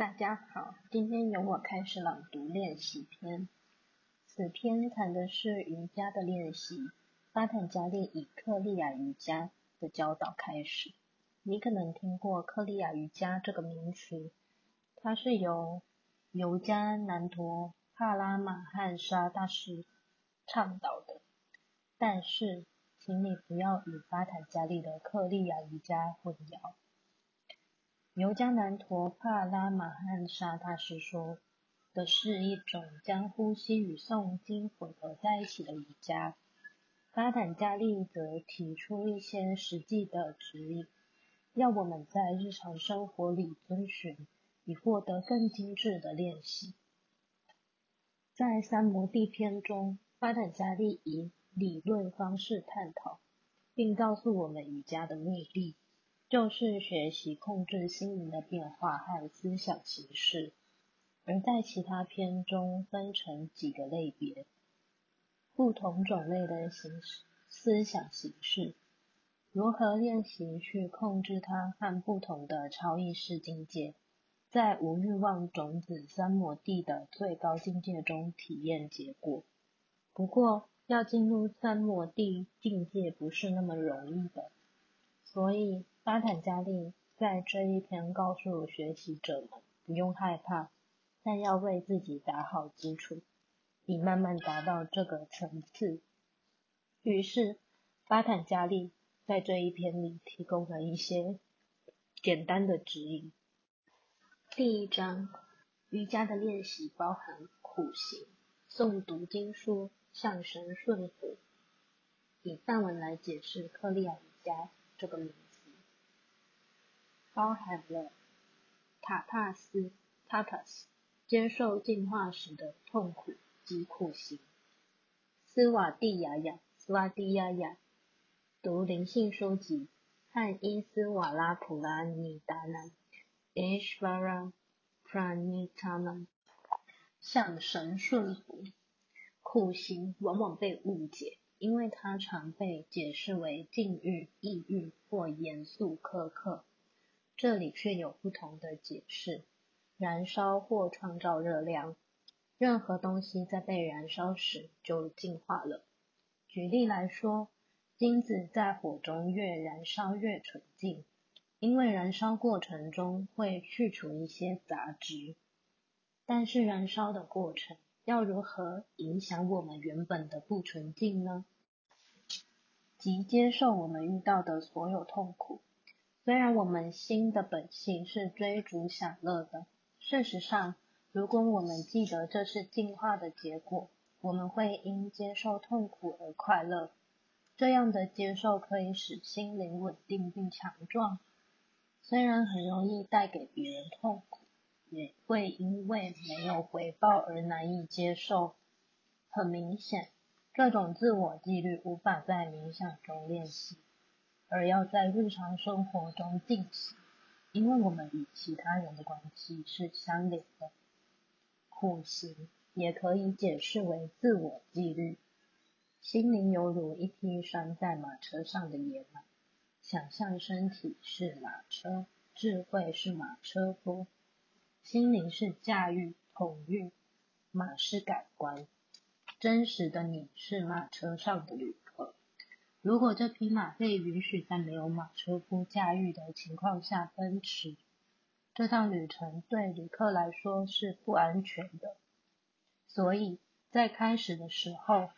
大家好，今天由我开始朗读练习篇。此篇谈的是瑜伽的练习。巴坦加利以克利亚瑜伽的教导开始。你可能听过克利亚瑜伽这个名词，它是由尤加南陀帕拉玛汉沙大师倡导的。但是，请你不要与巴坦加利的克利亚瑜伽混淆。尤迦南陀帕拉玛汉沙大师说的是一种将呼吸与诵经混合在一起的瑜伽。巴坦加利则提出一些实际的指引，要我们在日常生活里遵循，以获得更精致的练习。在三摩地篇中，巴坦加利以理论方式探讨，并告诉我们瑜伽的目的。就是学习控制心灵的变化和思想形式，而在其他篇中分成几个类别，不同种类的形式思想形式，如何练习去控制它和不同的超意识境界，在无欲望种子三摩地的最高境界中体验结果。不过，要进入三摩地境界不是那么容易的，所以。巴坦加利在这一篇告诉学习者们，不用害怕，但要为自己打好基础，以慢慢达到这个层次。于是，巴坦加利在这一篇里提供了一些简单的指引。第一章，瑜伽的练习包含苦行、诵读经书、向神顺服。以梵文来解释克利亚瑜伽这个名。包含了塔帕斯 （tapas） 接受进化时的痛苦及苦行，斯瓦蒂亚亚斯瓦蒂亚亚读灵性书籍和伊斯瓦拉普拉尼达南 （Ishvara Pranitana） 向神顺服。苦行往往被误解，因为它常被解释为禁欲、抑郁或严肃苛刻。这里却有不同的解释：燃烧或创造热量。任何东西在被燃烧时就进化了。举例来说，金子在火中越燃烧越纯净，因为燃烧过程中会去除一些杂质。但是燃烧的过程要如何影响我们原本的不纯净呢？即接受我们遇到的所有痛苦。虽然我们心的本性是追逐享乐的，事实上，如果我们记得这是进化的结果，我们会因接受痛苦而快乐。这样的接受可以使心灵稳定并强壮。虽然很容易带给别人痛苦，也会因为没有回报而难以接受。很明显，这种自我纪律无法在冥想中练习。而要在日常生活中进行，因为我们与其他人的关系是相连的。苦行也可以解释为自我纪律。心灵犹如一匹拴在马车上的野马，想象身体是马车，智慧是马车夫，心灵是驾驭、统御，马是感官，真实的你是马车上的旅客。如果这匹马被允许在没有马车夫驾驭的情况下奔驰，这趟旅程对旅客来说是不安全的。所以在开始的时候，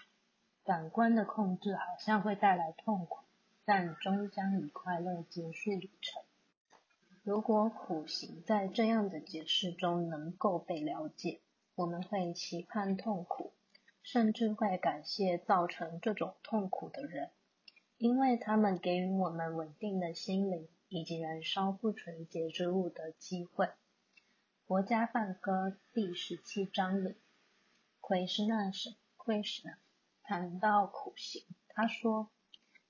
感官的控制好像会带来痛苦，但终将以快乐结束旅程。如果苦行在这样的解释中能够被了解，我们会期盼痛苦，甚至会感谢造成这种痛苦的人。因为他们给予我们稳定的心灵以及燃烧不纯洁之物的机会。佛家梵歌第十七章里，奎师那什奎师那谈到苦行，他说：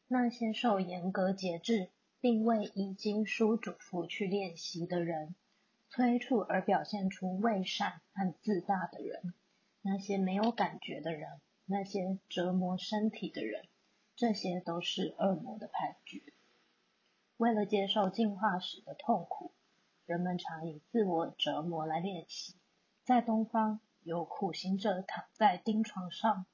那些受严格节制，并为已经书嘱咐去练习的人，催促而表现出伪善和自大的人，那些没有感觉的人，那些折磨身体的人。这些都是恶魔的判决。为了接受进化时的痛苦，人们常以自我折磨来练习。在东方，有苦行者躺在钉床上，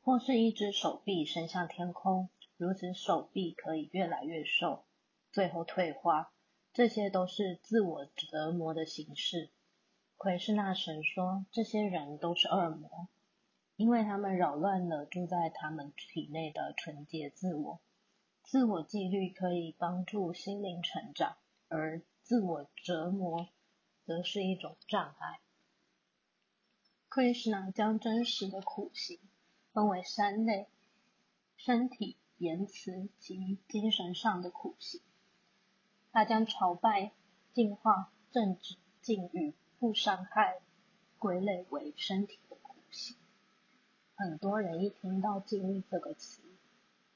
或是一只手臂伸向天空，如此手臂可以越来越瘦，最后退化。这些都是自我折磨的形式。奎师那神说，这些人都是恶魔，因为他们扰乱了住在他们体内的纯洁自我。自我纪律可以帮助心灵成长，而自我折磨则是一种障碍。Krishna 将真实的苦行分为三类：身体、言辞及精神上的苦行。他将朝拜、净化、正直、禁欲。不伤害归类为身体。很多人一听到“禁欲”这个词，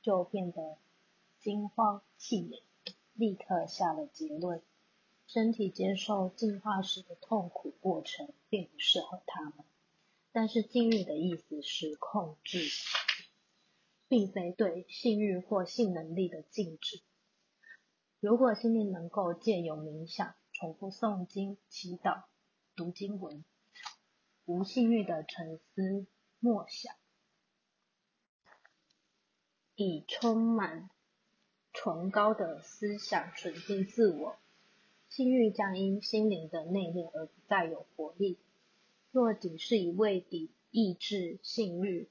就变得惊慌气馁，立刻下了结论：身体接受进化时的痛苦过程并不适合他们。但是禁欲的意思是控制，并非对性欲或性能力的禁止。如果心灵能够借由冥想、重复诵经、祈祷。读经文，无性欲的沉思默想，以充满崇高的思想纯净自我，性欲将因心灵的内敛而不再有活力。若仅是一味地抑制性欲，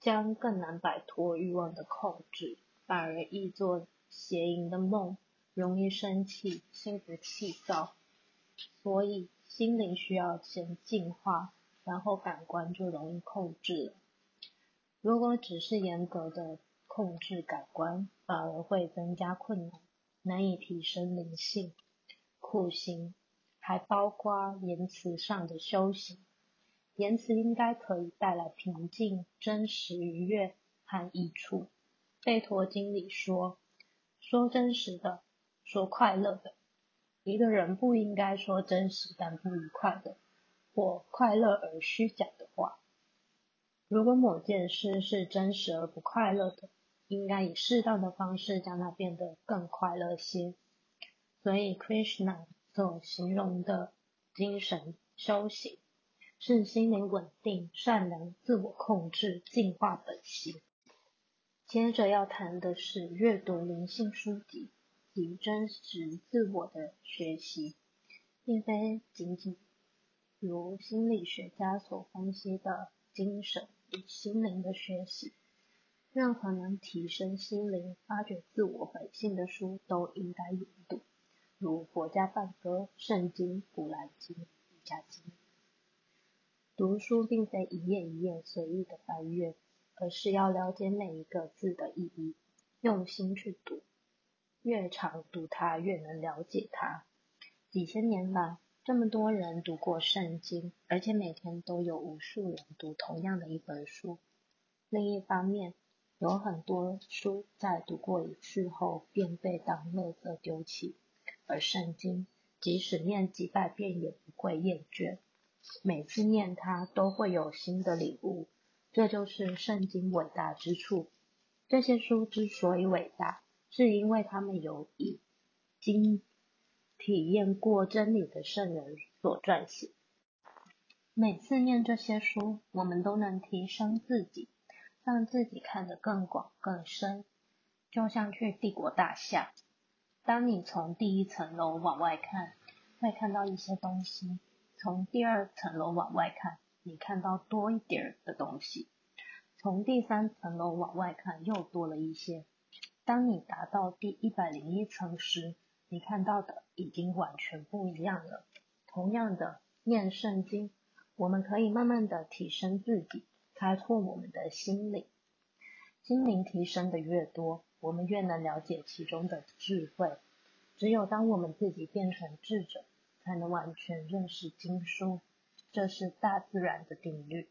将更难摆脱欲望的控制，反而易做邪淫的梦，容易生气，心浮气躁。所以。心灵需要先净化，然后感官就容易控制了。如果只是严格的控制感官，反而会增加困难，难以提升灵性。苦行还包括言辞上的修行，言辞应该可以带来平静、真实、愉悦和益处。贝陀经里说：说真实的，说快乐的。一个人不应该说真实但不愉快的，或快乐而虚假的话。如果某件事是真实而不快乐的，应该以适当的方式将它变得更快乐些。所以，Krishna 所形容的精神修行，是心灵稳定、善良、自我控制、净化本性。接着要谈的是阅读灵性书籍。及真实自我的学习，并非仅仅如心理学家所分析的精神与心灵的学习。任何能提升心灵、发掘自我本性的书都应该研读，如《佛家梵歌》《圣经》《古兰经》《瑜伽经》。读书并非一页一页随意的翻阅，而是要了解每一个字的意义，用心去读。越长读它，越能了解它。几千年来，这么多人读过圣经，而且每天都有无数人读同样的一本书。另一方面，有很多书在读过一次后便被当垃圾丢弃，而圣经即使念几百遍也不会厌倦，每次念它都会有新的领悟。这就是圣经伟大之处。这些书之所以伟大。是因为他们有以经体验过真理的圣人所撰写。每次念这些书，我们都能提升自己，让自己看得更广更深。就像去帝国大厦，当你从第一层楼往外看，会看到一些东西；从第二层楼往外看，你看到多一点的东西；从第三层楼往外看，又多了一些。当你达到第一百零一层时，你看到的已经完全不一样了。同样的，念圣经，我们可以慢慢的提升自己，开拓我们的心灵。心灵提升的越多，我们越能了解其中的智慧。只有当我们自己变成智者，才能完全认识经书。这是大自然的定律。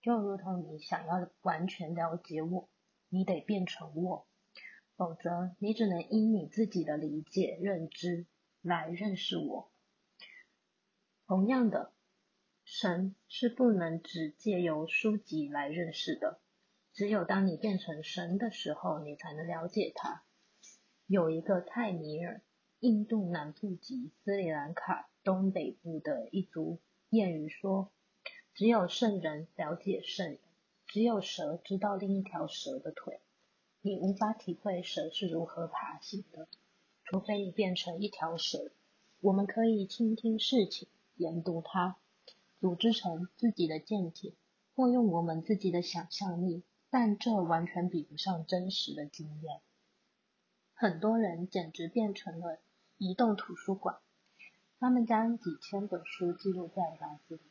就如同你想要完全了解我，你得变成我。否则，你只能因你自己的理解、认知来认识我。同样的，神是不能只借由书籍来认识的。只有当你变成神的时候，你才能了解他。有一个泰米尔，印度南部及斯里兰卡东北部的一族谚语说：“只有圣人了解圣人，只有蛇知道另一条蛇的腿。你无法体会蛇是如何爬行的，除非你变成一条蛇。我们可以倾听事情，研读它，组织成自己的见解，或用我们自己的想象力，但这完全比不上真实的经验。很多人简直变成了。”移动图书馆，他们将几千本书记录在脑子里，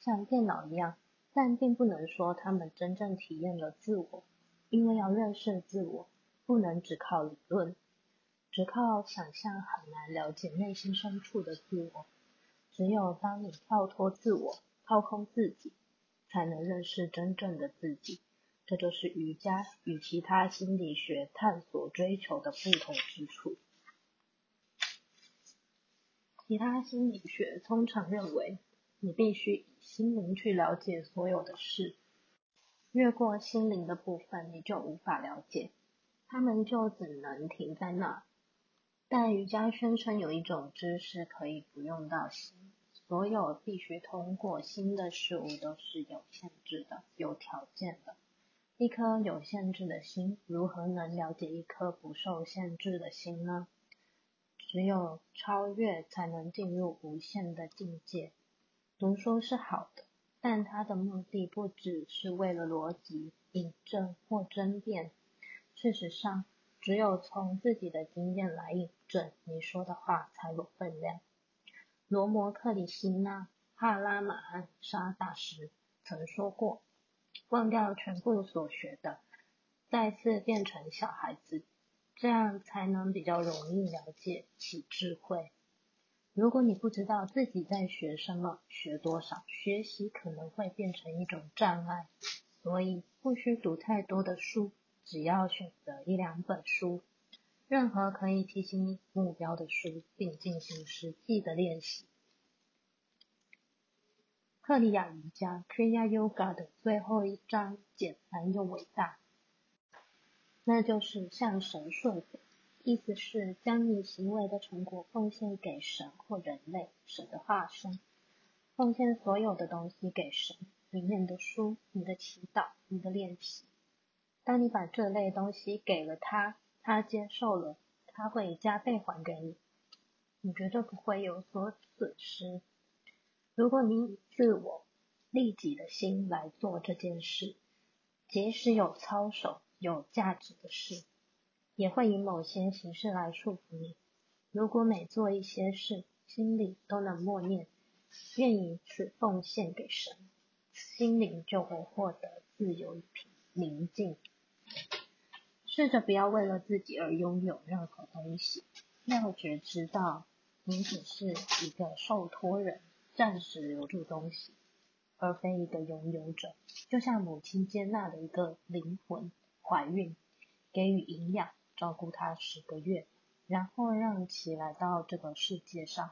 像电脑一样，但并不能说他们真正体验了自我，因为要认识自我，不能只靠理论，只靠想象很难了解内心深处的自我。只有当你跳脱自我，掏空自己，才能认识真正的自己。这就是瑜伽与其他心理学探索追求的不同之处。其他心理学通常认为，你必须以心灵去了解所有的事，越过心灵的部分，你就无法了解，他们就只能停在那。但瑜伽宣称有一种知识可以不用到心，所有必须通过心的事物都是有限制的、有条件的。一颗有限制的心，如何能了解一颗不受限制的心呢？只有超越，才能进入无限的境界。读书是好的，但他的目的不只是为了逻辑引证或争辩。事实上，只有从自己的经验来引证，你说的话才有分量。罗摩克里希那哈拉玛汗沙大师曾说过：“忘掉全部所学的，再次变成小孩子。”这样才能比较容易了解其智慧。如果你不知道自己在学什么、学多少，学习可能会变成一种障碍。所以不需读太多的书，只要选择一两本书，任何可以提醒你目标的书，并进行实际的练习。克里亚瑜伽 （Kriya Yoga） 的最后一章简单又伟大。那就是向神顺服，意思是将你行为的成果奉献给神或人类，神的化身，奉献所有的东西给神，里面的书、你的祈祷、你的练习。当你把这类东西给了他，他接受了，他会加倍还给你，你绝对不会有所损失。如果你以自我利己的心来做这件事，即使有操守。有价值的事，也会以某些形式来束缚你。如果每做一些事，心里都能默念，愿以此奉献给神，心灵就会获得自由与平宁静。试着不要为了自己而拥有任何东西，要觉知道你只是一个受托人，暂时留住东西，而非一个拥有者。就像母亲接纳的一个灵魂。怀孕，给予营养，照顾他十个月，然后让其来到这个世界上。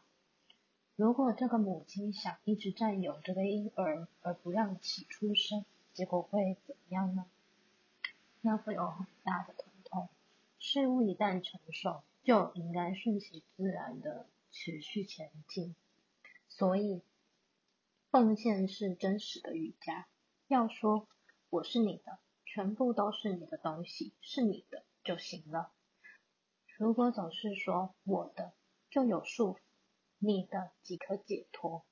如果这个母亲想一直占有这个婴儿，而不让其出生，结果会怎么样呢？那会有很大的疼痛。事物一旦成熟，就应该顺其自然的持续前进。所以，奉献是真实的瑜伽。要说我是你的。全部都是你的东西，是你的就行了。如果总是说我的，就有束缚；你的即可解脱。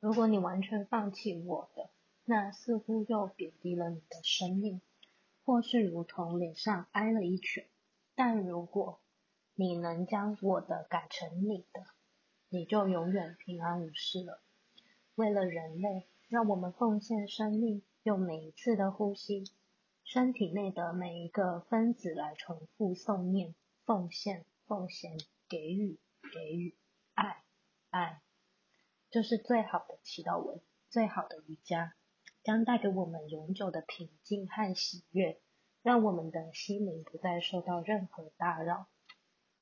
如果你完全放弃我的，那似乎又贬低了你的生命，或是如同脸上挨了一拳。但如果你能将我的改成你的，你就永远平安无事了。为了人类，让我们奉献生命，用每一次的呼吸。身体内的每一个分子来重复诵念、奉献、奉献、给予、给予、爱、爱，这是最好的祈祷文，最好的瑜伽，将带给我们永久的平静和喜悦，让我们的心灵不再受到任何打扰。